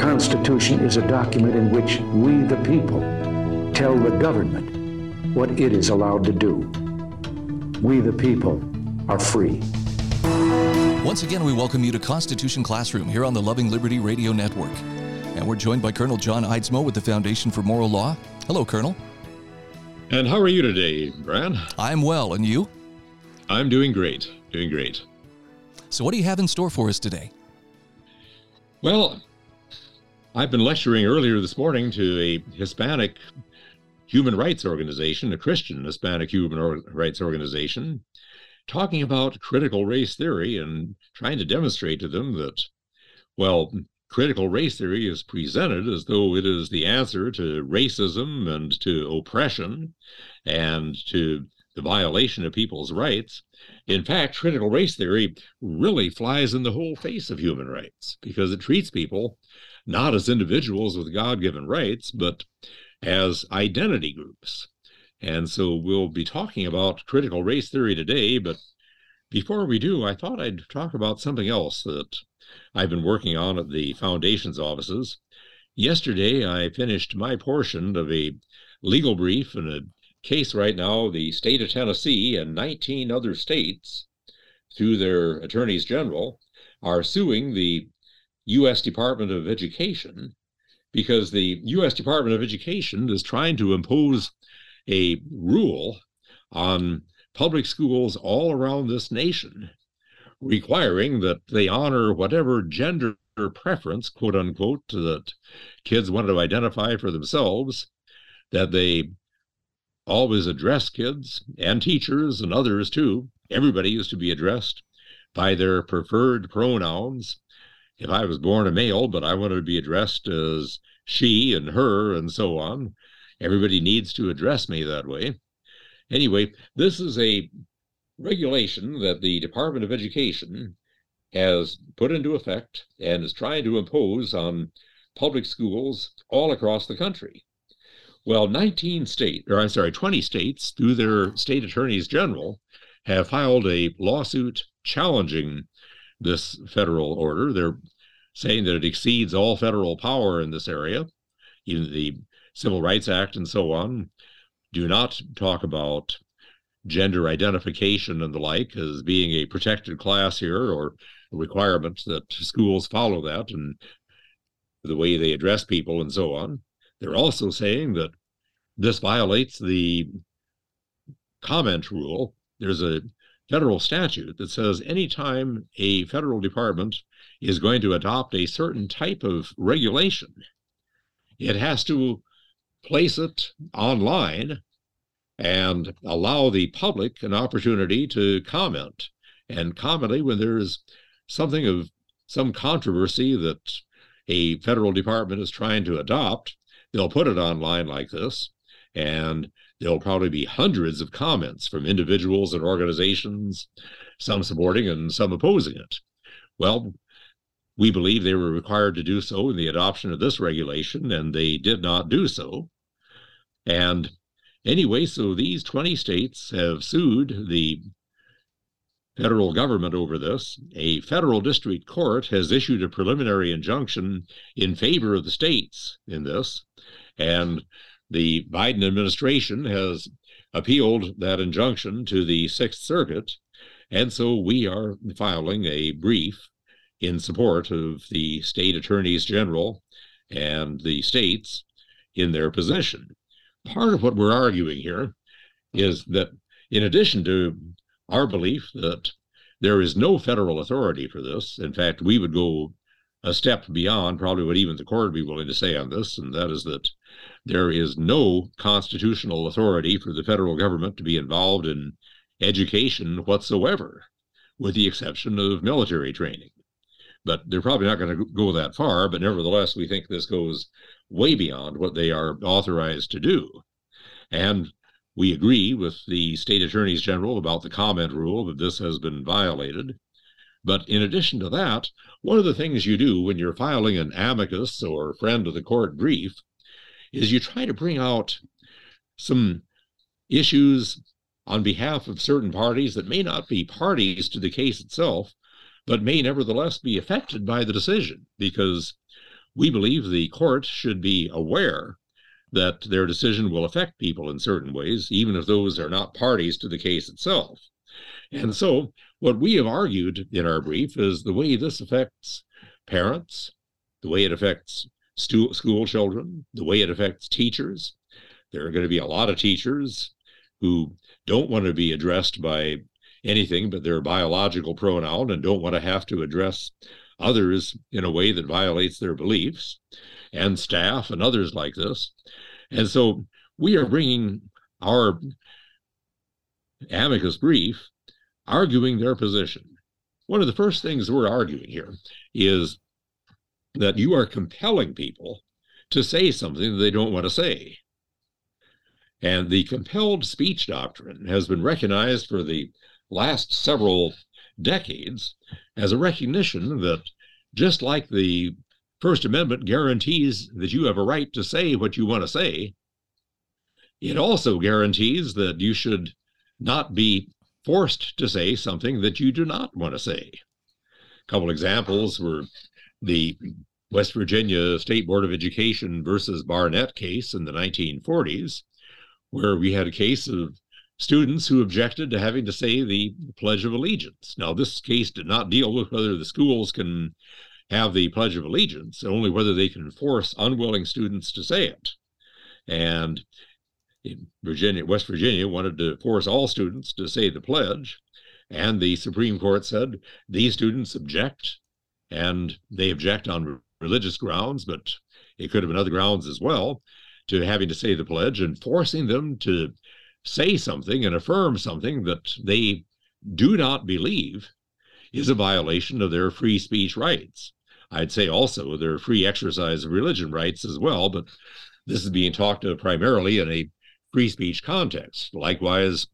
Constitution is a document in which we, the people, tell the government what it is allowed to do. We, the people, are free. Once again, we welcome you to Constitution Classroom here on the Loving Liberty Radio Network. And we're joined by Colonel John Eidsmoe with the Foundation for Moral Law. Hello, Colonel. And how are you today, Brad? I'm well, and you? I'm doing great, doing great. So, what do you have in store for us today? Well, I've been lecturing earlier this morning to a Hispanic human rights organization, a Christian Hispanic human rights organization, talking about critical race theory and trying to demonstrate to them that, well, critical race theory is presented as though it is the answer to racism and to oppression and to the violation of people's rights. In fact, critical race theory really flies in the whole face of human rights because it treats people not as individuals with God given rights, but as identity groups. And so we'll be talking about critical race theory today, but before we do, I thought I'd talk about something else that I've been working on at the foundation's offices. Yesterday, I finished my portion of a legal brief in a case right now. The state of Tennessee and 19 other states, through their attorneys general, are suing the U.S. Department of Education because the U.S. Department of Education is trying to impose a rule on public schools all around this nation, requiring that they honor whatever gender preference, quote unquote, that kids want to identify for themselves, that they always address kids and teachers and others too. Everybody is to be addressed by their preferred pronouns if I was born a male, but I wanted to be addressed as she and her and so on, everybody needs to address me that way. Anyway, this is a regulation that the Department of Education has put into effect and is trying to impose on public schools all across the country. Well, 19 states, or I'm sorry, 20 states, through their state attorneys general, have filed a lawsuit challenging this federal order. They're saying that it exceeds all federal power in this area. Even the Civil Rights Act and so on do not talk about gender identification and the like as being a protected class here or requirements that schools follow that and the way they address people and so on. They're also saying that this violates the comment rule. There's a federal statute that says anytime a federal department is going to adopt a certain type of regulation, it has to place it online and allow the public an opportunity to comment. And commonly, when there's something of some controversy that a federal department is trying to adopt, they'll put it online like this, and there'll probably be hundreds of comments from individuals and organizations, some supporting and some opposing it. Well, we believe they were required to do so in the adoption of this regulation, and they did not do so. And anyway, so these 20 states have sued the federal government over this. A federal district court has issued a preliminary injunction in favor of the states in this. And the Biden administration has appealed that injunction to the Sixth Circuit, and so we are filing a brief in support of the state attorneys general and the states in their position. Part of what we're arguing here is that, in addition to our belief that there is no federal authority for this, in fact, we would go a step beyond probably what even the court would be willing to say on this, and that is that there is no constitutional authority for the federal government to be involved in education whatsoever, with the exception of military training. But they're probably not going to go that far, but nevertheless, we think this goes way beyond what they are authorized to do. And we agree with the state attorneys general about the comment rule that this has been violated. But in addition to that, one of the things you do when you're filing an amicus or friend of the court brief is you try to bring out some issues on behalf of certain parties that may not be parties to the case itself, but may nevertheless be affected by the decision. Because we believe the court should be aware that their decision will affect people in certain ways, even if those are not parties to the case itself. And so, what we have argued in our brief is the way this affects parents, the way it affects stu- school children, the way it affects teachers. There are going to be a lot of teachers who don't want to be addressed by anything but their biological pronoun and don't want to have to address others in a way that violates their beliefs, and staff and others like this. And so we are bringing our amicus brief arguing their position. One of the first things we're arguing here is that you are compelling people to say something they don't want to say. And the compelled speech doctrine has been recognized for the last several decades as a recognition that just like the First Amendment guarantees that you have a right to say what you want to say, it also guarantees that you should not be forced to say something that you do not want to say. A couple examples were the West Virginia State Board of Education versus Barnette case in the 1940s, where we had a case of students who objected to having to say the Pledge of Allegiance. Now, this case did not deal with whether the schools can have the Pledge of Allegiance, only whether they can force unwilling students to say it. And Virginia, West Virginia wanted to force all students to say the pledge, and the Supreme Court said these students object, and they object on religious grounds, but it could have been other grounds as well, to having to say the pledge and forcing them to say something and affirm something that they do not believe is a violation of their free speech rights. I'd say also their free exercise of religion rights as well, but this is being talked of primarily in a free speech context. Likewise,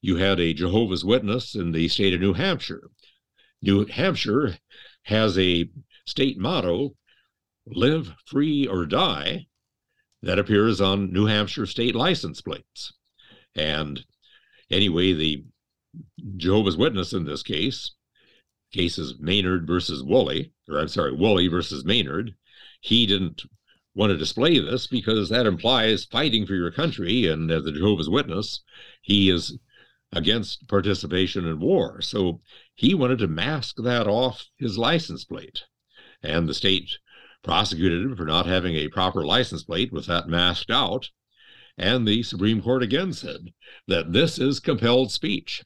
you had a Jehovah's Witness in the state of New Hampshire. New Hampshire has a state motto live free or die that appears on New Hampshire state license plates. And anyway, the Jehovah's Witness in this case, case is Maynard versus Wooley, or I'm sorry, Wooley versus Maynard. He didn't want to display this because that implies fighting for your country. And as a Jehovah's Witness, he is against participation in war. So he wanted to mask that off his license plate. And the state prosecuted him for not having a proper license plate with that masked out. And the Supreme Court again said that this is compelled speech.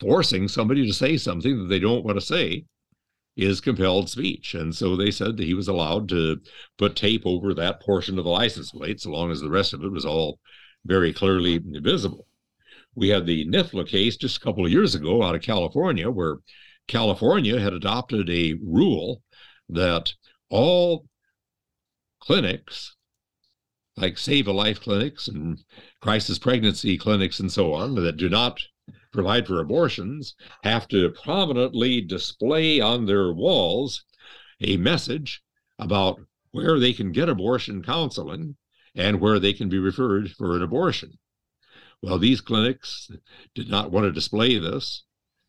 Forcing somebody to say something that they don't want to say is compelled speech. And so they said that he was allowed to put tape over that portion of the license plate, so long as the rest of it was all very clearly visible. We had the NIFLA case just a couple of years ago out of California, where California had adopted a rule that all clinics like Save a Life clinics and crisis pregnancy clinics and so on that do not provide for abortions have to prominently display on their walls a message about where they can get abortion counseling and where they can be referred for an abortion. Well, these clinics did not want to display this.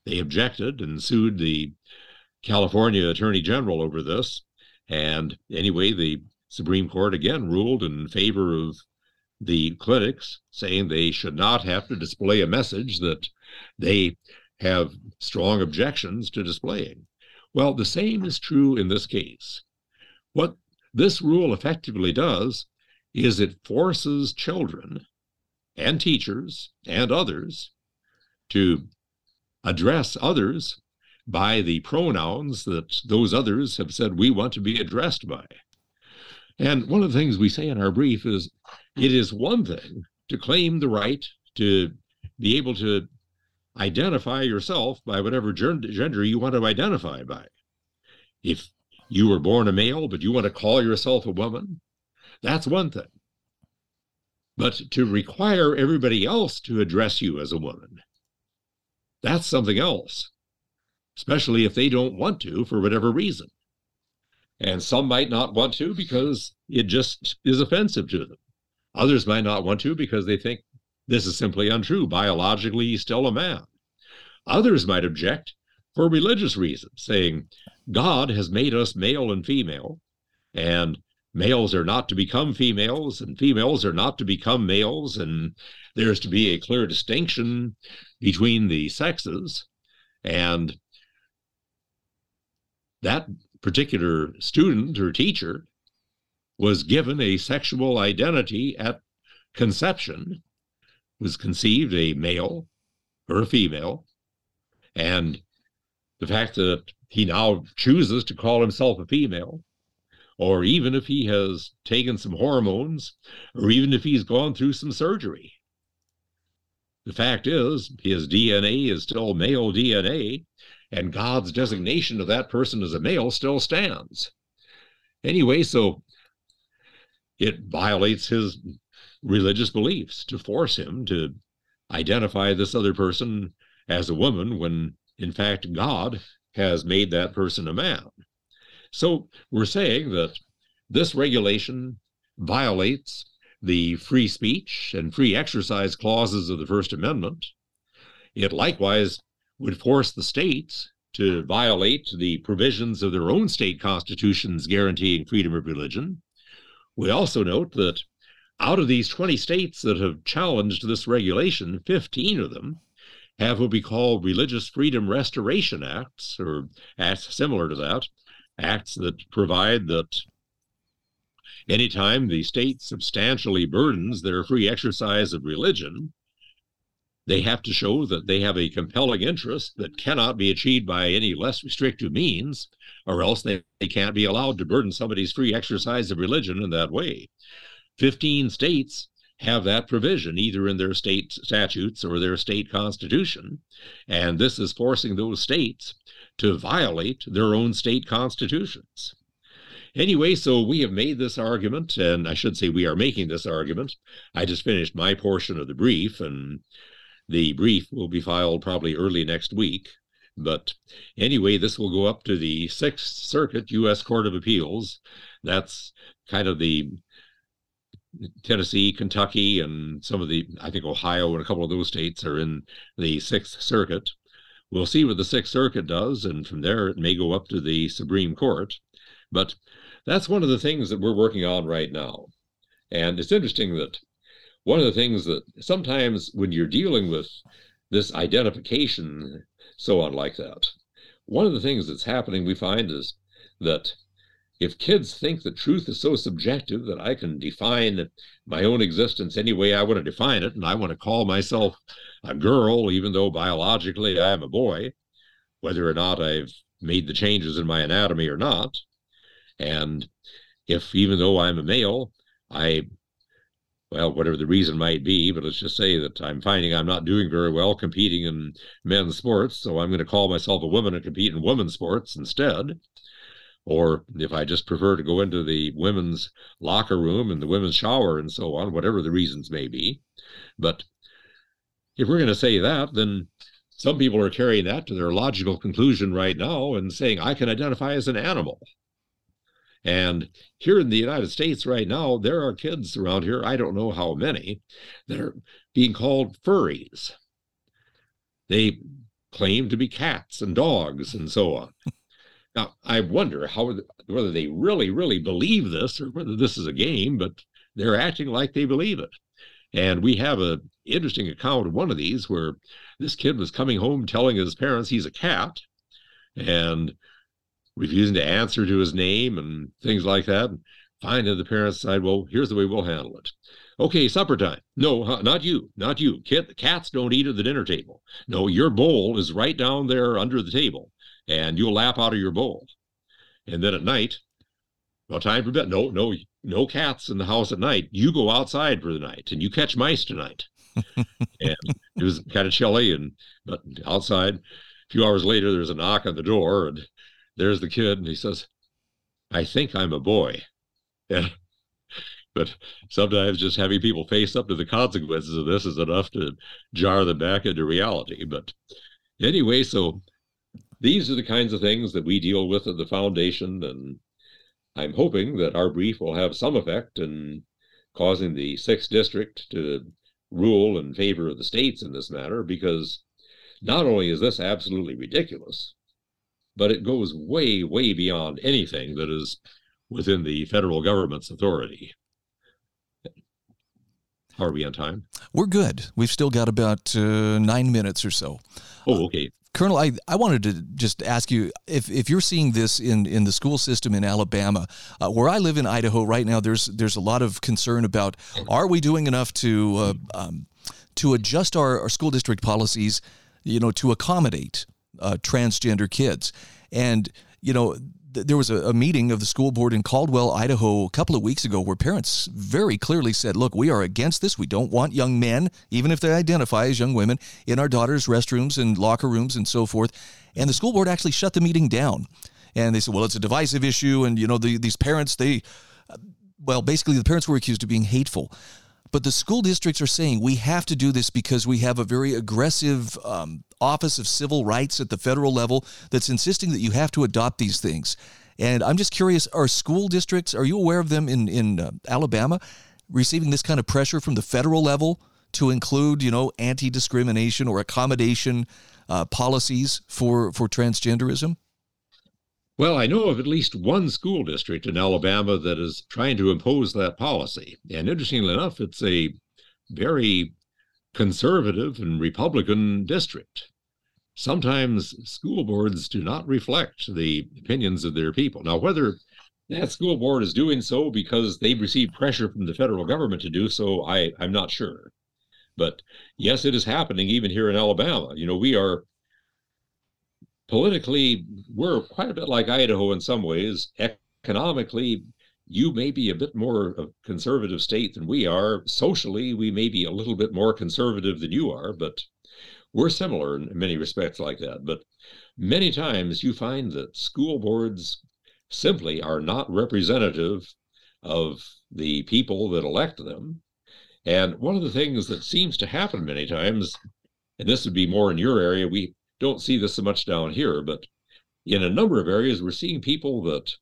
They objected and sued the California Attorney General over this. And anyway, the Supreme Court again ruled in favor of the clinics, saying they should not have to display a message that they have strong objections to displaying. Well, the same is true in this case. What this rule effectively does is it forces children and teachers and others to address others by the pronouns that those others have said we want to be addressed by. And one of the things we say in our brief is it is one thing to claim the right to be able to identify yourself by whatever gender you want to identify by. If you were born a male, but you want to call yourself a woman, that's one thing. But to require everybody else to address you as a woman, that's something else, especially if they don't want to for whatever reason. And some might not want to because it just is offensive to them. Others might not want to because they think this is simply untrue. Biologically, he's still a man. Others might object for religious reasons, saying, God has made us male and female, and males are not to become females and females are not to become males, and there's to be a clear distinction between the sexes. And that particular student or teacher was given a sexual identity at conception, was conceived a male or a female, and the fact that he now chooses to call himself a female, or even if he has taken some hormones, or even if he's gone through some surgery. The fact is, his DNA is still male DNA, and God's designation of that person as a male still stands. Anyway, so it violates his religious beliefs to force him to identify this other person as a woman when, in fact, God has made that person a man. So we're saying that this regulation violates the free speech and free exercise clauses of the First Amendment. It likewise would force the states to violate the provisions of their own state constitutions guaranteeing freedom of religion. We also note that out of these 20 states that have challenged this regulation, 15 of them have what we call religious freedom restoration acts, or acts similar to that, acts that provide that anytime the state substantially burdens their free exercise of religion, they have to show that they have a compelling interest that cannot be achieved by any less restrictive means, or else they, they can't be allowed to burden somebody's free exercise of religion in that way. 15 states have that provision either in their state statutes or their state constitution. And this is forcing those states to violate their own state constitutions. Anyway, so we have made this argument, and I should say we are making this argument. I just finished my portion of the brief, and the brief will be filed probably early next week. But anyway, this will go up to the Sixth Circuit U.S. Court of Appeals. That's kind of the Tennessee, Kentucky, and some of the, I think Ohio and a couple of those states are in the Sixth Circuit. We'll see what the Sixth Circuit does, and from there it may go up to the Supreme Court. But that's one of the things that we're working on right now. And it's interesting that one of the things that sometimes when you're dealing with this identification, so on like that, one of the things that's happening we find is that if kids think that truth is so subjective that I can define my own existence any way I want to define it, and I want to call myself a girl, even though biologically I am a boy, whether or not I've made the changes in my anatomy or not, and if even though I'm a male, I well, whatever the reason might be, but let's just say that I'm finding I'm not doing very well competing in men's sports, so I'm going to call myself a woman and compete in women's sports instead. Or if I just prefer to go into the women's locker room and the women's shower and so on, whatever the reasons may be. But if we're going to say that, then some people are carrying that to their logical conclusion right now and saying, I can identify as an animal. And here in the United States right now, there are kids around here, I don't know how many, that are being called furries. They claim to be cats and dogs and so on. Now, I wonder how whether they really, really believe this or whether this is a game, but they're acting like they believe it. And we have an interesting account of one of these where this kid was coming home telling his parents he's a cat. And refusing to answer to his name and things like that. And finally, the parents decide, well, here's the way we'll handle it. Okay, supper time. No, not you, not you. Kit, cats don't eat at the dinner table. No, your bowl is right down there under the table, and you'll lap out of your bowl. And then at night, well, time for bed. No, no, no cats in the house at night. You go outside for the night, and you catch mice tonight. and it was kind of chilly, and but outside. A few hours later, there's a knock on the door, and there's the kid, and he says, I think I'm a boy. Yeah. But sometimes just having people face up to the consequences of this is enough to jar them back into reality. But anyway, so these are the kinds of things that we deal with at the foundation. And I'm hoping that our brief will have some effect in causing the sixth district to rule in favor of the states in this matter, because not only is this absolutely ridiculous, but it goes way, way beyond anything that is within the federal government's authority. How are we on time? We're good. We've still got about uh, nine minutes or so. Oh, okay. Colonel, I, I wanted to just ask you if, if you're seeing this in, in the school system in Alabama, uh, where I live in Idaho right now, there's there's a lot of concern about are we doing enough to uh, um, to adjust our, our school district policies, you know, to accommodate uh, transgender kids, and you know there was a, a, meeting of the school board in Caldwell, Idaho, a couple of weeks ago where parents very clearly said, look, we are against this. We don't want young men, even if they identify as young women, in our daughters' restrooms and locker rooms and so forth. And the school board actually shut the meeting down. And they said, well, it's a divisive issue. And, you know, the, these parents, they, uh, well, basically, the parents were accused of being hateful. But the school districts are saying we have to do this because we have a very aggressive um, Office of Civil Rights at the federal level that's insisting that you have to adopt these things. And I'm just curious: Are school districts? Are you aware of them in in uh, Alabama receiving this kind of pressure from the federal level to include, you know, anti-discrimination or accommodation uh, policies for for transgenderism? Well, I know of at least one school district in Alabama that is trying to impose that policy. And interestingly enough, it's a very conservative and Republican district. Sometimes school boards do not reflect the opinions of their people. Now, whether that school board is doing so because they've received pressure from the federal government to do so, I, I'm not sure. But yes, it is happening even here in Alabama. You know, we are politically, we're quite a bit like Idaho in some ways. Economically, you may be a bit more of a conservative state than we are. Socially, we may be a little bit more conservative than you are, but we're similar in many respects like that. But many times you find that school boards simply are not representative of the people that elect them. And one of the things that seems to happen many times, and this would be more in your area, we don't see this so much down here, but in a number of areas, we're seeing people that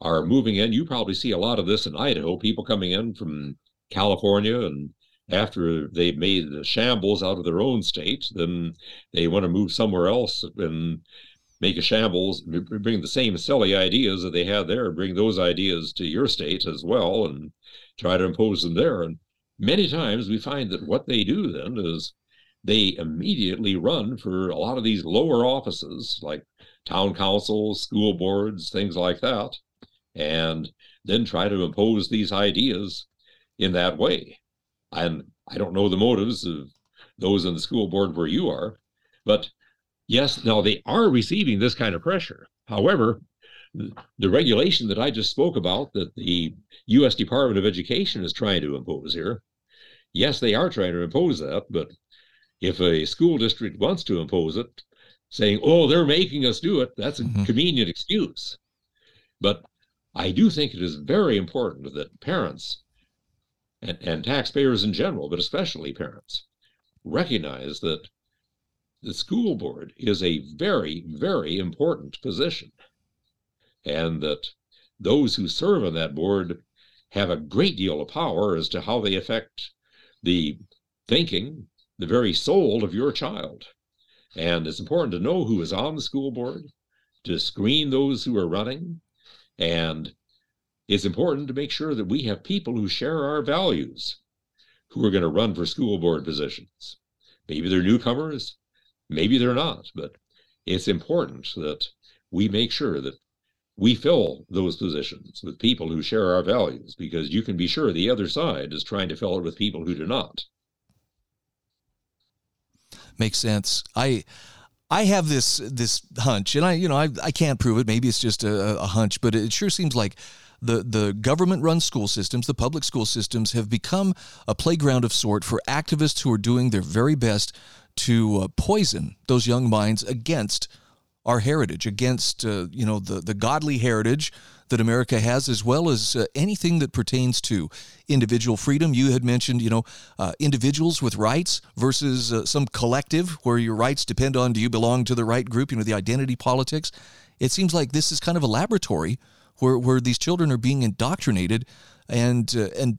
are moving in. You probably see a lot of this in Idaho, people coming in from California and after they've made the shambles out of their own state, then they want to move somewhere else and make a shambles, bring the same silly ideas that they had there, bring those ideas to your state as well and try to impose them there. And many times we find that what they do then is they immediately run for a lot of these lower offices like town councils, school boards, things like that, and then try to impose these ideas in that way. And I don't know the motives of those in the school board where you are, but yes, now they are receiving this kind of pressure. However, the regulation that I just spoke about that the U.S. Department of Education is trying to impose here, yes, they are trying to impose that, but if a school district wants to impose it, saying, oh, they're making us do it, that's a mm-hmm. convenient excuse. But I do think it is very important that parents and, and taxpayers in general, but especially parents, recognize that the school board is a very, very important position. And that those who serve on that board have a great deal of power as to how they affect the thinking the very soul of your child. And it's important to know who is on the school board, to screen those who are running. And it's important to make sure that we have people who share our values who are going to run for school board positions. Maybe they're newcomers, maybe they're not, but it's important that we make sure that we fill those positions with people who share our values because you can be sure the other side is trying to fill it with people who do not makes sense. I I have this this hunch, and I you know I I can't prove it. Maybe it's just a, a hunch, but it sure seems like the the government run school systems, the public school systems, have become a playground of sort for activists who are doing their very best to uh, poison those young minds against our heritage, against uh, you know the the godly heritage that America has, as well as uh, anything that pertains to individual freedom. You had mentioned, you know, uh, individuals with rights versus uh, some collective where your rights depend on do you belong to the right group, you know, the identity politics. It seems like this is kind of a laboratory where, where these children are being indoctrinated and, uh, and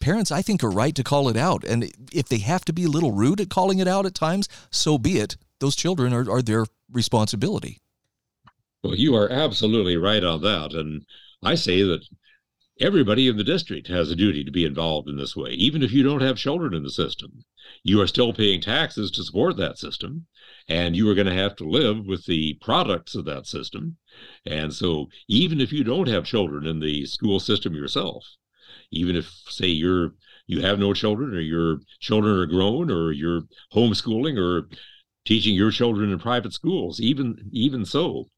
parents, I think, are right to call it out. And if they have to be a little rude at calling it out at times, so be it. Those children are, are their responsibility. Well, you are absolutely right on that. And I say that everybody in the district has a duty to be involved in this way, even if you don't have children in the system. You are still paying taxes to support that system, and you are going to have to live with the products of that system. And so, even if you don't have children in the school system yourself, even if, say, you're you have no children, or your children are grown, or you're homeschooling, or teaching your children in private schools, even even so,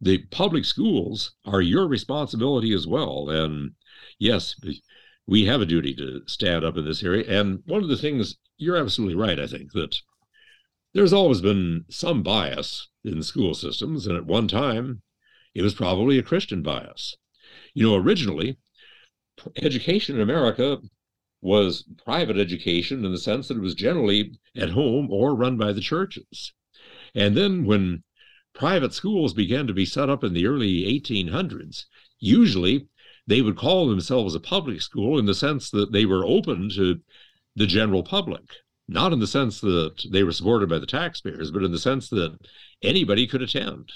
the public schools are your responsibility as well. And yes, we have a duty to stand up in this area. And one of the things you're absolutely right, I think, that there's always been some bias in school systems. And at one time, it was probably a Christian bias. You know, originally, education in America was private education in the sense that it was generally at home or run by the churches. And then when private schools began to be set up in the early 1800s, usually they would call themselves a public school in the sense that they were open to the general public, not in the sense that they were supported by the taxpayers, but in the sense that anybody could attend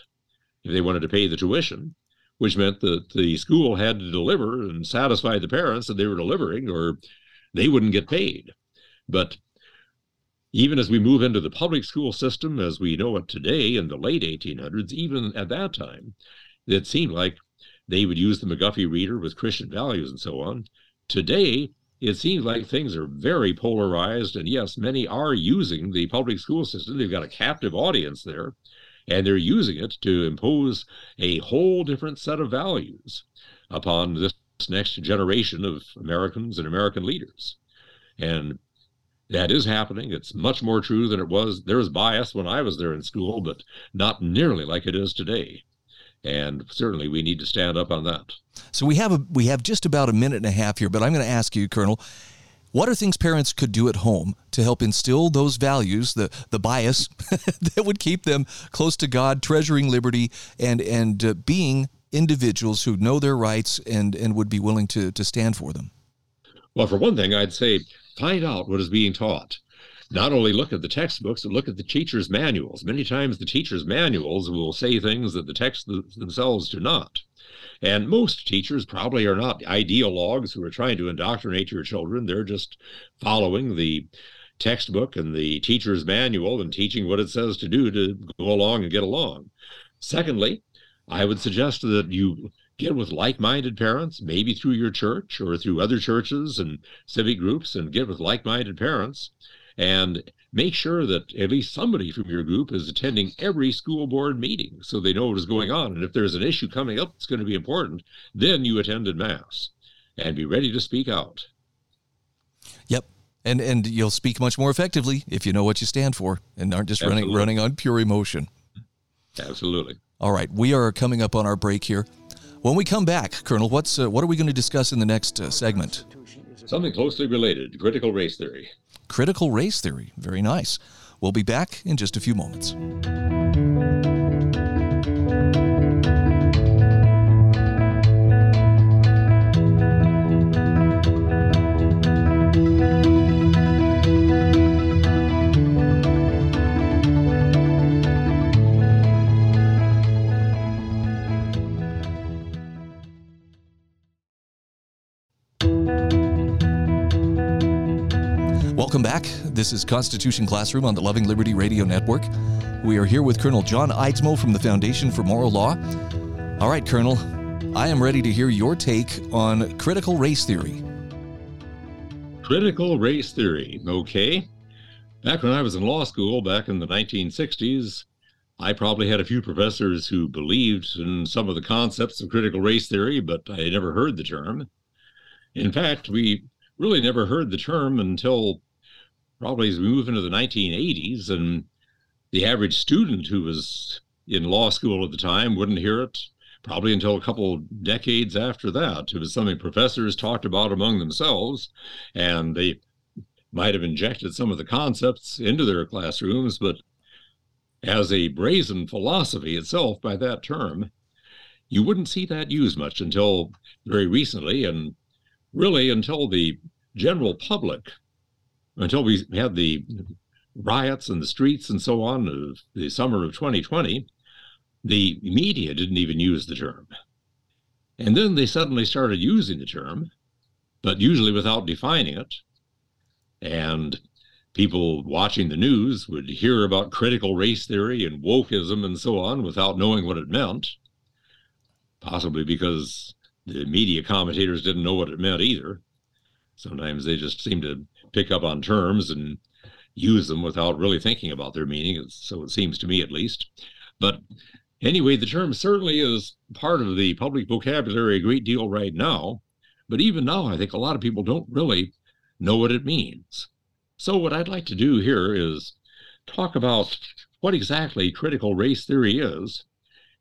if they wanted to pay the tuition, which meant that the school had to deliver and satisfy the parents that they were delivering, or they wouldn't get paid. But even as we move into the public school system as we know it today in the late 1800s, even at that time, it seemed like they would use the McGuffey reader with Christian values and so on. Today, it seems like things are very polarized. And yes, many are using the public school system. They've got a captive audience there, and they're using it to impose a whole different set of values upon this next generation of Americans and American leaders. And that is happening. It's much more true than it was. There was bias when I was there in school, but not nearly like it is today. And certainly we need to stand up on that. So we have a we have just about a minute and a half here, but I'm going to ask you, Colonel, what are things parents could do at home to help instill those values, the the bias that would keep them close to God, treasuring liberty, and and uh, being individuals who know their rights and and would be willing to to stand for them? Well, for one thing, I'd say find out what is being taught. Not only look at the textbooks, but look at the teacher's manuals. Many times the teacher's manuals will say things that the texts themselves do not. And most teachers probably are not ideologues who are trying to indoctrinate your children. They're just following the textbook and the teacher's manual and teaching what it says to do to go along and get along. Secondly, I would suggest that you get with like-minded parents, maybe through your church or through other churches and civic groups, and get with like-minded parents and make sure that at least somebody from your group is attending every school board meeting so they know what is going on. And if there's an issue coming up that's going to be important, then you attend in mass and be ready to speak out. Yep. And and you'll speak much more effectively if you know what you stand for and aren't just Absolutely. running running on pure emotion. Absolutely. All right, we are coming up on our break here. When we come back, Colonel, what's uh, what are we going to discuss in the next uh, segment? Something closely related to critical race theory. Critical race theory. Very nice. We'll be back in just a few moments. Welcome back. This is Constitution Classroom on the Loving Liberty Radio Network. We are here with Colonel John Eidsmoe from the Foundation for Moral Law. All right, Colonel, I am ready to hear your take on critical race theory. Critical race theory, okay. Back when I was in law school, back in the 1960s, I probably had a few professors who believed in some of the concepts of critical race theory, but I had never heard the term. In fact, we really never heard the term until probably as we move into the 1980s, and the average student who was in law school at the time wouldn't hear it probably until a couple decades after that. It was something professors talked about among themselves, and they might have injected some of the concepts into their classrooms, but as a brazen philosophy itself by that term, you wouldn't see that used much until very recently, and really until the general public until we had the riots in the streets and so on of the summer of 2020, the media didn't even use the term. And then they suddenly started using the term, but usually without defining it. And people watching the news would hear about critical race theory and wokeism and so on without knowing what it meant, possibly because the media commentators didn't know what it meant either. Sometimes they just seem to pick up on terms and use them without really thinking about their meaning. So it seems to me, at least. But anyway, the term certainly is part of the public vocabulary a great deal right now. But even now, I think a lot of people don't really know what it means. So, what I'd like to do here is talk about what exactly critical race theory is,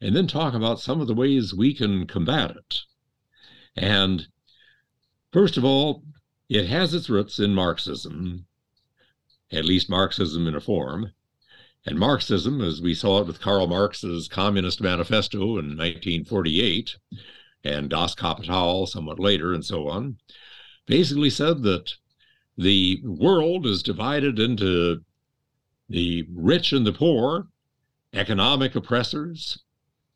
and then talk about some of the ways we can combat it. And first of all, it has its roots in Marxism, at least Marxism in a form. And Marxism, as we saw it with Karl Marx's Communist Manifesto in 1948, and Das Kapital somewhat later, and so on, basically said that the world is divided into the rich and the poor, economic oppressors,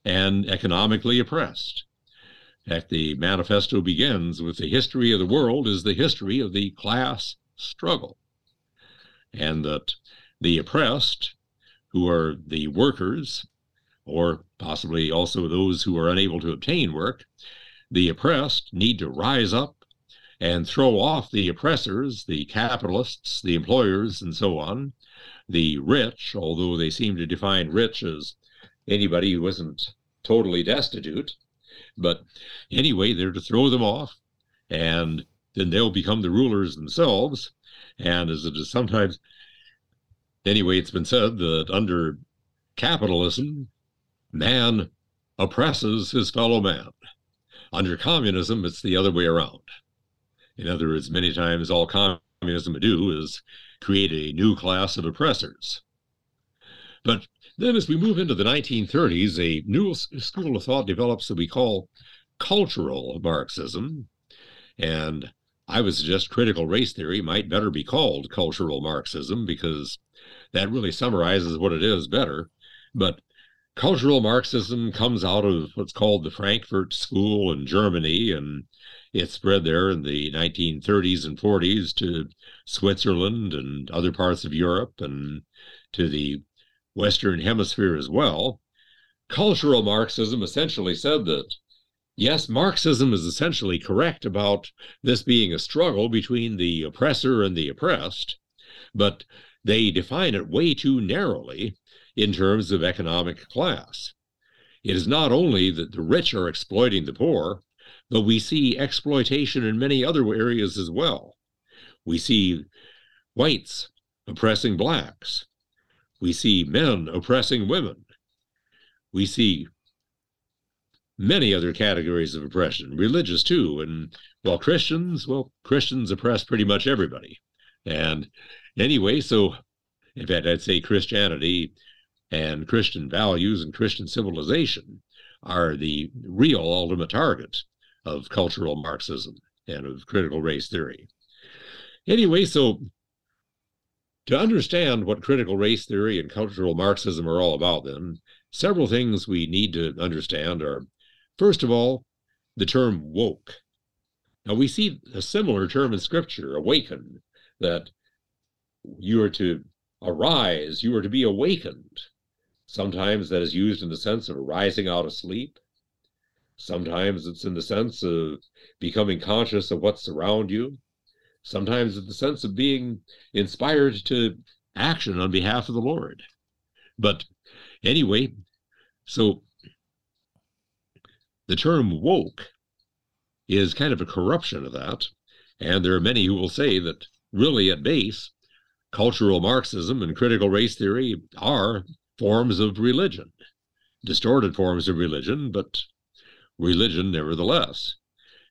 and economically oppressed. In fact, the manifesto begins with the history of the world is the history of the class struggle, and that the oppressed, who are the workers, or possibly also those who are unable to obtain work, the oppressed need to rise up and throw off the oppressors, the capitalists, the employers, and so on. The rich, although they seem to define rich as anybody who isn't totally destitute. But anyway, they're to throw them off, and then they'll become the rulers themselves. And as it is sometimes, anyway, it's been said that under capitalism, man oppresses his fellow man. Under communism, it's the other way around. In other words, many times all communism would do is create a new class of oppressors. But then, as we move into the 1930s, a new school of thought develops that we call cultural Marxism. And I would suggest critical race theory might better be called cultural Marxism because that really summarizes what it is better. But cultural Marxism comes out of what's called the Frankfurt School in Germany, and it spread there in the 1930s and 40s to Switzerland and other parts of Europe and to the Western Hemisphere as well. Cultural Marxism essentially said that, yes, Marxism is essentially correct about this being a struggle between the oppressor and the oppressed, but they define it way too narrowly in terms of economic class. It is not only that the rich are exploiting the poor, but we see exploitation in many other areas as well. We see whites oppressing blacks. We see men oppressing women. We see many other categories of oppression, religious too. And well, Christians, well, Christians oppress pretty much everybody. And anyway, so in fact, I'd say Christianity and Christian values and Christian civilization are the real ultimate target of cultural Marxism and of critical race theory. Anyway, so to understand what critical race theory and cultural Marxism are all about, then, several things we need to understand are first of all, the term woke. Now, we see a similar term in Scripture, awaken, that you are to arise, you are to be awakened. Sometimes that is used in the sense of rising out of sleep. Sometimes it's in the sense of becoming conscious of what's around you. Sometimes it's the sense of being inspired to action on behalf of the Lord. But anyway, so the term woke is kind of a corruption of that. And there are many who will say that really at base, cultural Marxism and critical race theory are forms of religion, distorted forms of religion, but religion nevertheless.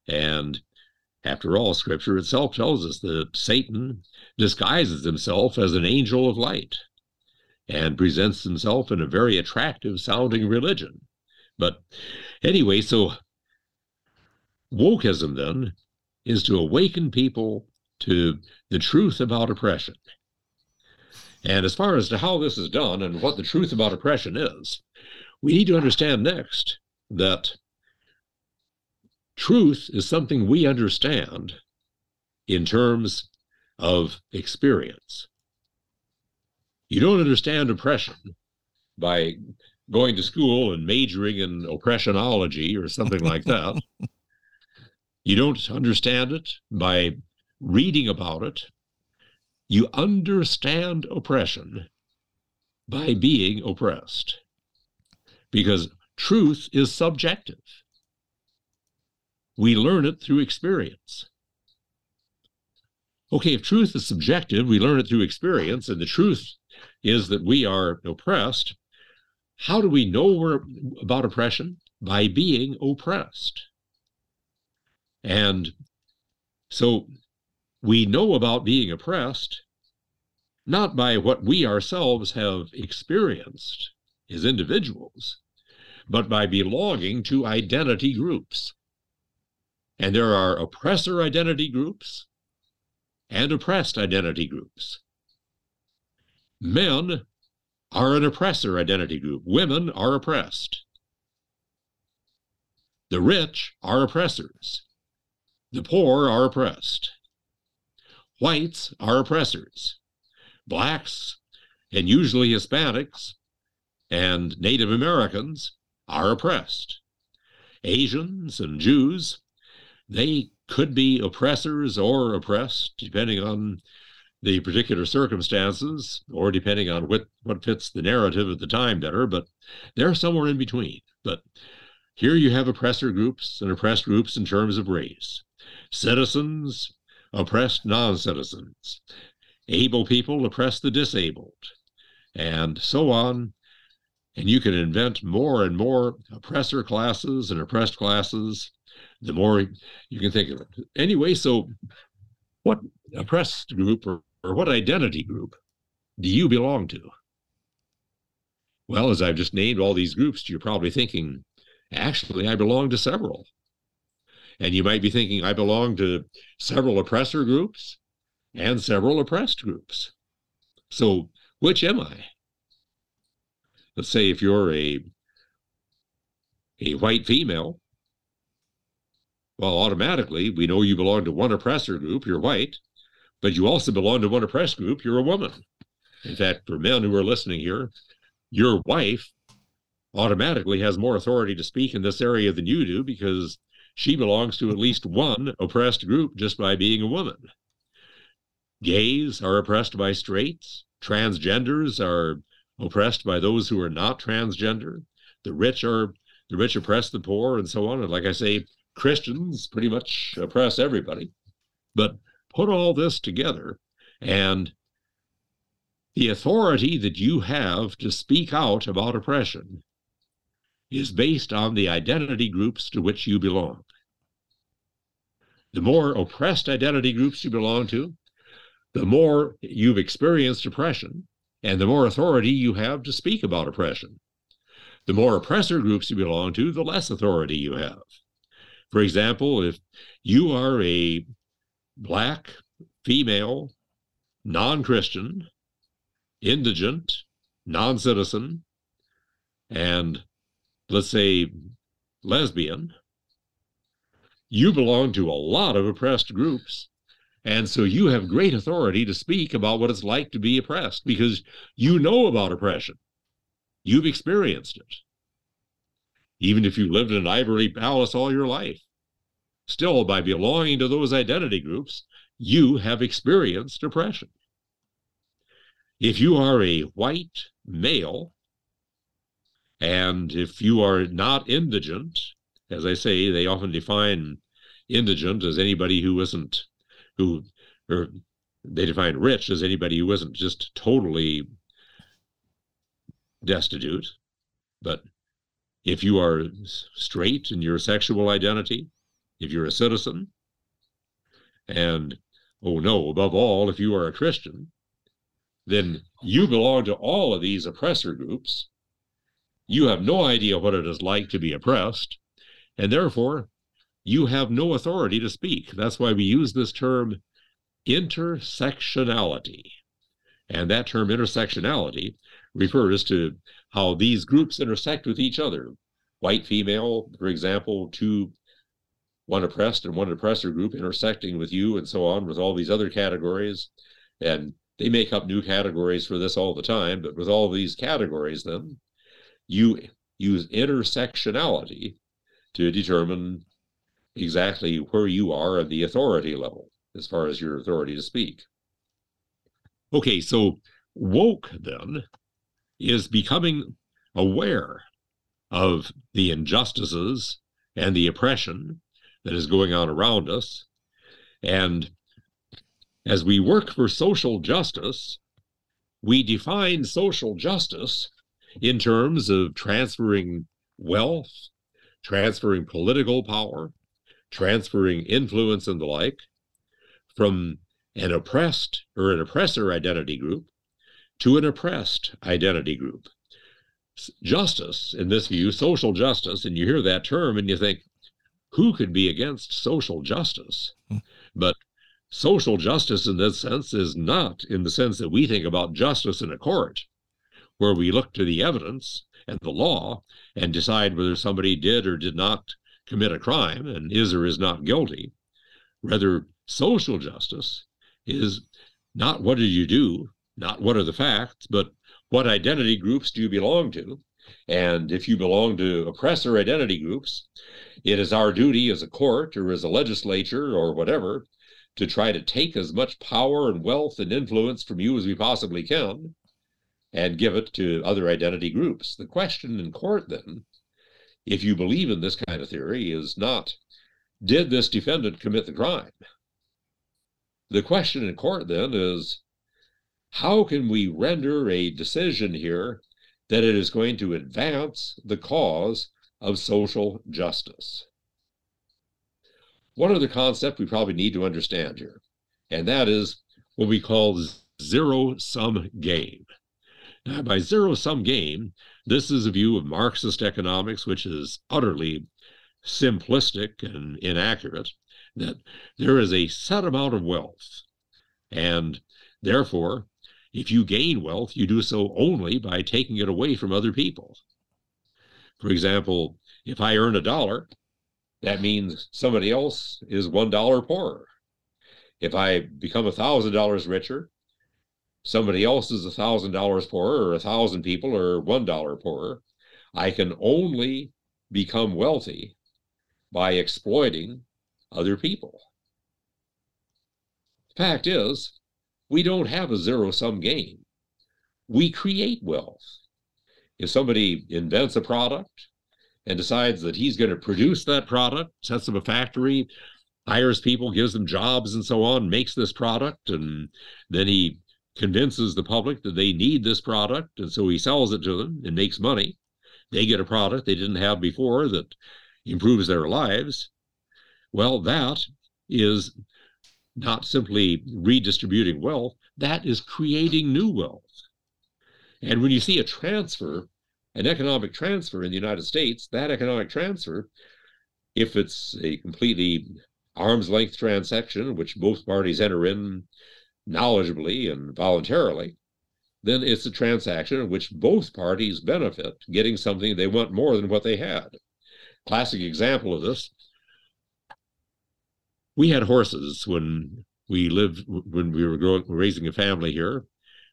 And after all, Scripture itself tells us that Satan disguises himself as an angel of light and presents himself in a very attractive sounding religion. But anyway, so wokeism then is to awaken people to the truth about oppression. And as far as to how this is done and what the truth about oppression is, we need to understand next that truth is something we understand in terms of experience. You don't understand oppression by going to school and majoring in oppressionology or something like that. you don't understand it by reading about it. You understand oppression by being oppressed because truth is subjective. We learn it through experience. Okay, if truth is subjective, we learn it through experience, and the truth is that we are oppressed. How do we know we're about oppression? By being oppressed. And so we know about being oppressed not by what we ourselves have experienced as individuals, but by belonging to identity groups. And there are oppressor identity groups and oppressed identity groups. Men are an oppressor identity group, women are oppressed. The rich are oppressors, the poor are oppressed. Whites are oppressors, blacks, and usually Hispanics and Native Americans are oppressed. Asians and Jews, they could be oppressors or oppressed, depending on the particular circumstances or depending on what, what fits the narrative at the time better, but they're somewhere in between. But here you have oppressor groups and oppressed groups in terms of race citizens, oppressed non citizens, able people oppress the disabled, and so on. And you can invent more and more oppressor classes and oppressed classes the more you can think of it. Anyway, so what oppressed group or, or what identity group do you belong to? Well, as I've just named all these groups, you're probably thinking, actually, I belong to several. And you might be thinking, I belong to several oppressor groups and several oppressed groups. So, which am I? Let's say if you're a a white female, well, automatically, we know you belong to one oppressor group, you're white, but you also belong to one oppressed group, you're a woman. In fact, for men who are listening here, your wife automatically has more authority to speak in this area than you do because she belongs to at least one oppressed group just by being a woman. Gays are oppressed by straights, transgenders are oppressed by those who are not transgender, the rich are the rich oppress the poor, and so on. And like I say, Christians pretty much oppress everybody. But put all this together, and the authority that you have to speak out about oppression is based on the identity groups to which you belong. The more oppressed identity groups you belong to, the more you've experienced oppression, and the more authority you have to speak about oppression. The more oppressor groups you belong to, the less authority you have. For example, if you are a black, female, non Christian, indigent, non citizen, and let's say lesbian, you belong to a lot of oppressed groups. And so you have great authority to speak about what it's like to be oppressed because you know about oppression. You've experienced it even if you lived in an ivory palace all your life. Still, by belonging to those identity groups, you have experienced oppression. If you are a white male, and if you are not indigent, as I say, they often define indigent as anybody who isn't, who, or they define rich as anybody who isn't just totally destitute, but if you are straight in your sexual identity, if you're a citizen, and oh no, above all, if you are a Christian, then you belong to all of these oppressor groups. You have no idea what it is like to be oppressed, and therefore you have no authority to speak. That's why we use this term intersectionality. And that term intersectionality refers to how these groups intersect with each other. White female, for example, two one oppressed and one oppressor group intersecting with you and so on with all these other categories. And they make up new categories for this all the time. But with all these categories, then you use intersectionality to determine exactly where you are at the authority level as far as your authority to speak. Okay, so woke then is becoming aware of the injustices and the oppression that is going on around us. And as we work for social justice, we define social justice in terms of transferring wealth, transferring political power, transferring influence and the like from an oppressed or an oppressor identity group to an oppressed identity group. Justice, in this view, social justice, and you hear that term and you think, who could be against social justice? Hmm. But social justice in this sense is not in the sense that we think about justice in a court, where we look to the evidence and the law and decide whether somebody did or did not commit a crime and is or is not guilty. Rather, social justice is not what did you do, not what are the facts, but what identity groups do you belong to? And if you belong to oppressor identity groups, it is our duty as a court or as a legislature or whatever to try to take as much power and wealth and influence from you as we possibly can and give it to other identity groups. The question in court, then, if you believe in this kind of theory, is not did this defendant commit the crime? The question in court, then, is how can we render a decision here that it is going to advance the cause of social justice? One other concept we probably need to understand here, and that is what we call zero sum game. Now, by zero sum game, this is a view of Marxist economics, which is utterly simplistic and inaccurate, that there is a set amount of wealth. And therefore, if you gain wealth, you do so only by taking it away from other people. For example, if I earn a dollar, that means somebody else is one dollar poorer. If I become a thousand dollars richer, somebody else is a thousand dollars poorer, or a thousand people are one dollar poorer. I can only become wealthy by exploiting other people. The Fact is, we don't have a zero sum game. We create wealth. If somebody invents a product and decides that he's going to produce that product, sets up a factory, hires people, gives them jobs and so on, makes this product, and then he convinces the public that they need this product, and so he sells it to them and makes money. They get a product they didn't have before that improves their lives. Well, that is not simply redistributing wealth, that is creating new wealth. And when you see a transfer, an economic transfer in the United States, that economic transfer, if it's a completely arm's length transaction, which both parties enter in knowledgeably and voluntarily, then it's a transaction in which both parties benefit, getting something they want more than what they had. Classic example of this we had horses when we lived when we were growing, raising a family here.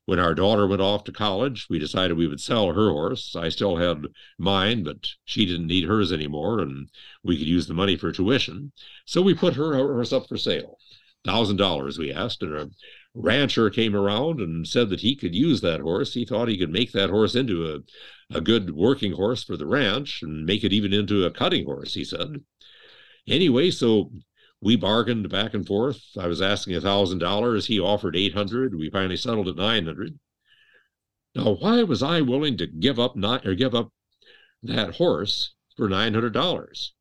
When our daughter went off to college, we decided we would sell her horse. I still had mine, but she didn't need hers anymore, and we could use the money for tuition. So we put her horse up for sale. Thousand dollars we asked, and a rancher came around and said that he could use that horse. He thought he could make that horse into a, a good working horse for the ranch and make it even into a cutting horse, he said. Anyway, so we bargained back and forth. I was asking a thousand dollars. He offered eight hundred. We finally settled at nine hundred. Now, why was I willing to give up not or give up that horse for nine hundred dollars?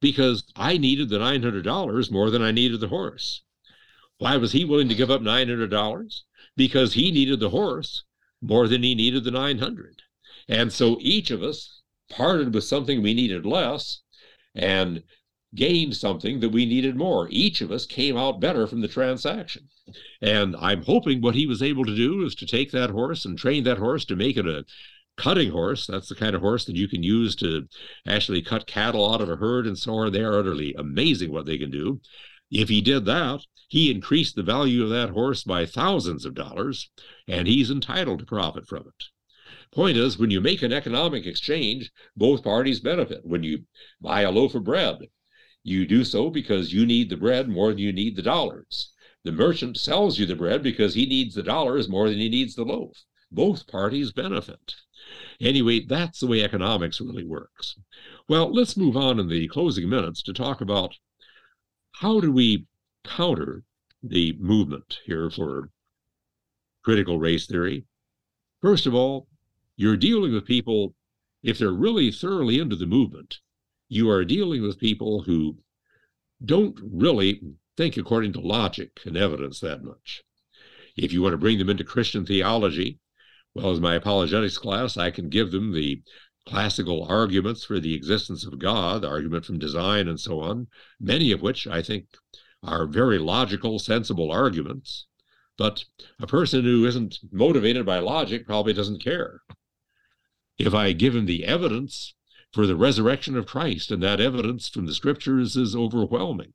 Because I needed the nine hundred dollars more than I needed the horse. Why was he willing to give up nine hundred dollars? Because he needed the horse more than he needed the nine hundred. And so each of us parted with something we needed less, and gained something that we needed more. Each of us came out better from the transaction. And I'm hoping what he was able to do is to take that horse and train that horse to make it a cutting horse, that's the kind of horse that you can use to actually cut cattle out of a herd and so on. They are utterly amazing what they can do. If he did that, he increased the value of that horse by thousands of dollars, and he's entitled to profit from it. Point is, when you make an economic exchange, both parties benefit. When you buy a loaf of bread, you do so because you need the bread more than you need the dollars. The merchant sells you the bread because he needs the dollars more than he needs the loaf. Both parties benefit. Anyway, that's the way economics really works. Well, let's move on in the closing minutes to talk about how do we counter the movement here for critical race theory. First of all, you're dealing with people, if they're really thoroughly into the movement, you are dealing with people who don't really think according to logic and evidence that much. If you want to bring them into Christian theology, well, as my apologetics class, I can give them the classical arguments for the existence of God, the argument from design and so on, many of which I think are very logical, sensible arguments. But a person who isn't motivated by logic probably doesn't care. If I give him the evidence for the resurrection of Christ, and that evidence from the scriptures is overwhelming.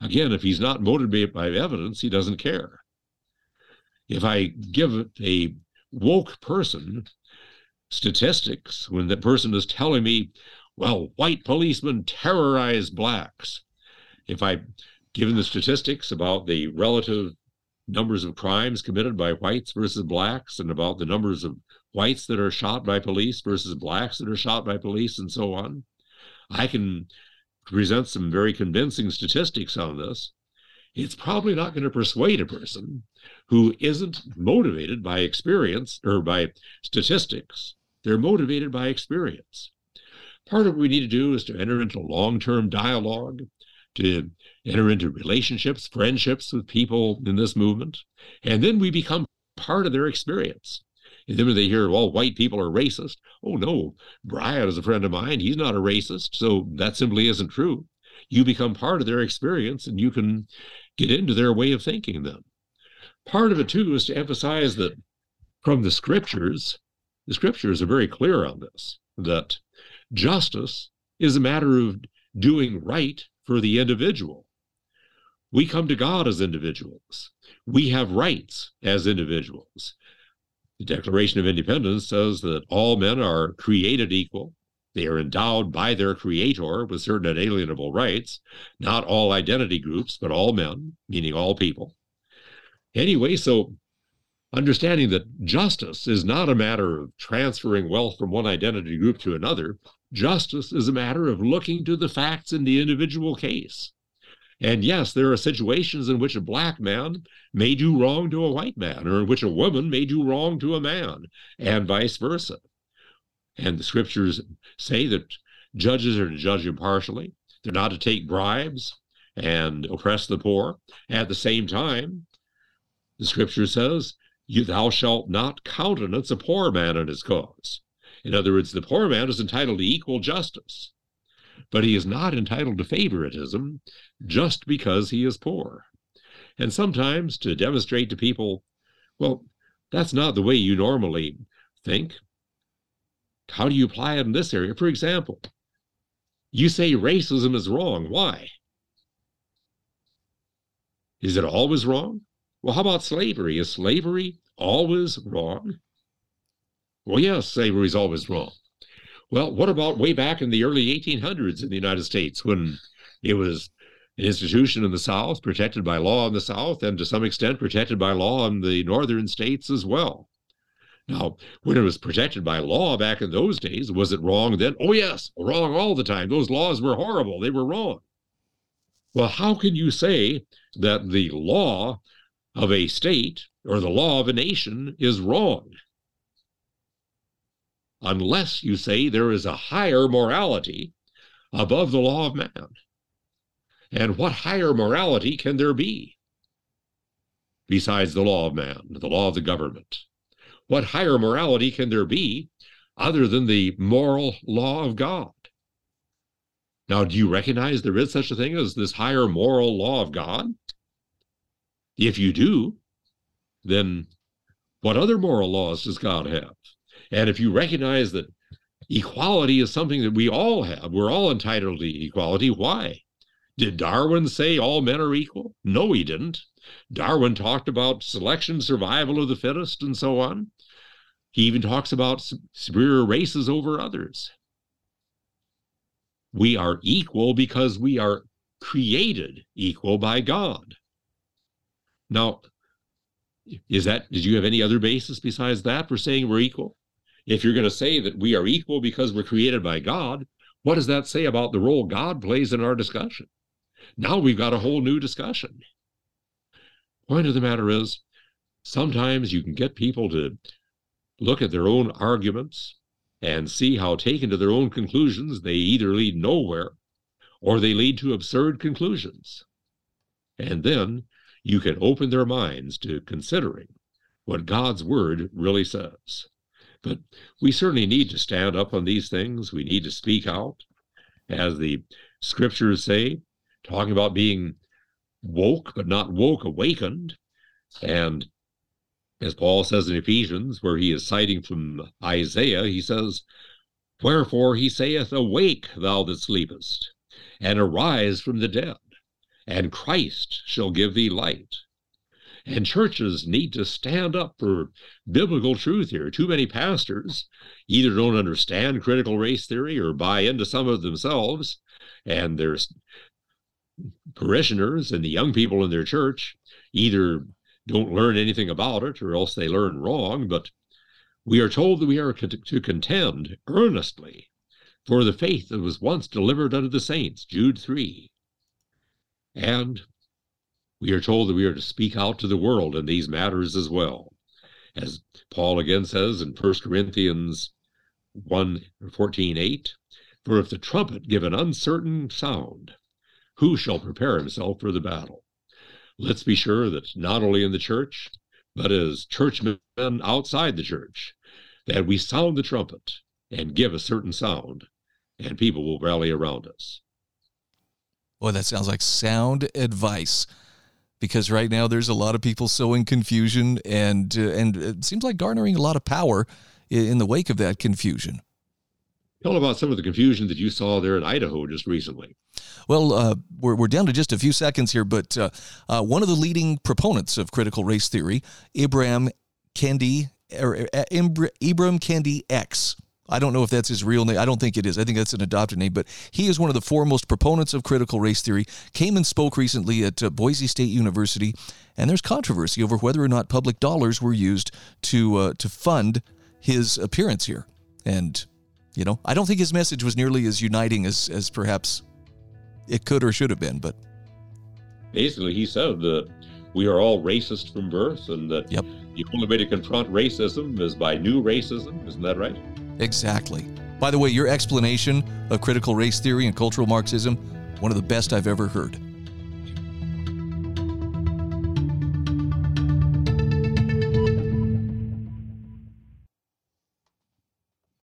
Again, if he's not motivated by evidence, he doesn't care. If I give a woke person statistics when the person is telling me, well, white policemen terrorize blacks, if I give them the statistics about the relative numbers of crimes committed by whites versus blacks and about the numbers of whites that are shot by police versus blacks that are shot by police and so on. I can present some very convincing statistics on this. It's probably not going to persuade a person who isn't motivated by experience or by statistics. They're motivated by experience. Part of what we need to do is to enter into long term dialogue, to enter into relationships, friendships with people in this movement, and then we become part of their experience. And then when they hear, well, white people are racist, oh no, Brian is a friend of mine. He's not a racist. So that simply isn't true. You become part of their experience and you can get into their way of thinking then. Part of it too is to emphasize that from the scriptures, the scriptures are very clear on this, that justice is a matter of doing right for the individual. We come to God as individuals. We have rights as individuals. The Declaration of Independence says that all men are created equal. They are endowed by their creator with certain inalienable rights, not all identity groups, but all men, meaning all people. Anyway, so understanding that justice is not a matter of transferring wealth from one identity group to another, justice is a matter of looking to the facts in the individual case. And yes, there are situations in which a black man may do wrong to a white man, or in which a woman may do wrong to a man, and vice versa. And the scriptures say that judges are to judge impartially, they're not to take bribes and oppress the poor. At the same time, the scripture says, Thou shalt not countenance a poor man in his cause. In other words, the poor man is entitled to equal justice but he is not entitled to favoritism just because he is poor. And sometimes to demonstrate to people, well, that's not the way you normally think. How do you apply it in this area? For example, you say racism is wrong. Why? Is it always wrong? Well, how about slavery? Is slavery always wrong? Well, yes, slavery is always wrong. Well, what about way back in the early 1800s in the United States when it was an institution in the South, protected by law in the South, and to some extent protected by law in the northern states as well? Now, when it was protected by law back in those days, was it wrong then? Oh, yes, wrong all the time. Those laws were horrible. They were wrong. Well, how can you say that the law of a state or the law of a nation is wrong? Unless you say there is a higher morality above the law of man. And what higher morality can there be besides the law of man, the law of the government? What higher morality can there be other than the moral law of God? Now, do you recognize there is such a thing as this higher moral law of God? If you do, then what other moral laws does God have? And if you recognize that equality is something that we all have, we're all entitled to equality. Why? Did Darwin say all men are equal? No, he didn't. Darwin talked about selection, survival of the fittest, and so on. He even talks about superior races over others. We are equal because we are created equal by God. Now, is that, did you have any other basis besides that for saying we're equal? If you're going to say that we are equal because we're created by God, what does that say about the role God plays in our discussion? Now we've got a whole new discussion. Point of the matter is, sometimes you can get people to look at their own arguments and see how, taken to their own conclusions, they either lead nowhere or they lead to absurd conclusions. And then you can open their minds to considering what God's word really says. But we certainly need to stand up on these things. We need to speak out, as the scriptures say, talking about being woke, but not woke awakened. And as Paul says in Ephesians, where he is citing from Isaiah, he says, Wherefore he saith, Awake, thou that sleepest, and arise from the dead, and Christ shall give thee light. And churches need to stand up for biblical truth here. Too many pastors either don't understand critical race theory or buy into some of themselves, and their parishioners and the young people in their church either don't learn anything about it or else they learn wrong. But we are told that we are to contend earnestly for the faith that was once delivered unto the saints, Jude 3. And we are told that we are to speak out to the world in these matters as well. As Paul again says in 1 Corinthians 1 14 8, for if the trumpet give an uncertain sound, who shall prepare himself for the battle? Let's be sure that not only in the church, but as churchmen outside the church, that we sound the trumpet and give a certain sound and people will rally around us. Boy, that sounds like sound advice. Because right now there's a lot of people sowing confusion, and uh, and it seems like garnering a lot of power in the wake of that confusion. Tell about some of the confusion that you saw there in Idaho just recently. Well, uh, we're, we're down to just a few seconds here, but uh, uh, one of the leading proponents of critical race theory, Ibram Kendi, or uh, Ibram Kendi X, I don't know if that's his real name. I don't think it is. I think that's an adopted name, but he is one of the foremost proponents of critical race theory. Came and spoke recently at uh, Boise State University, and there's controversy over whether or not public dollars were used to uh, to fund his appearance here. And you know, I don't think his message was nearly as uniting as as perhaps it could or should have been. But basically, he said that we are all racist from birth, and that yep. the only way to confront racism is by new racism. Isn't that right? Exactly. By the way, your explanation of critical race theory and cultural Marxism, one of the best I've ever heard.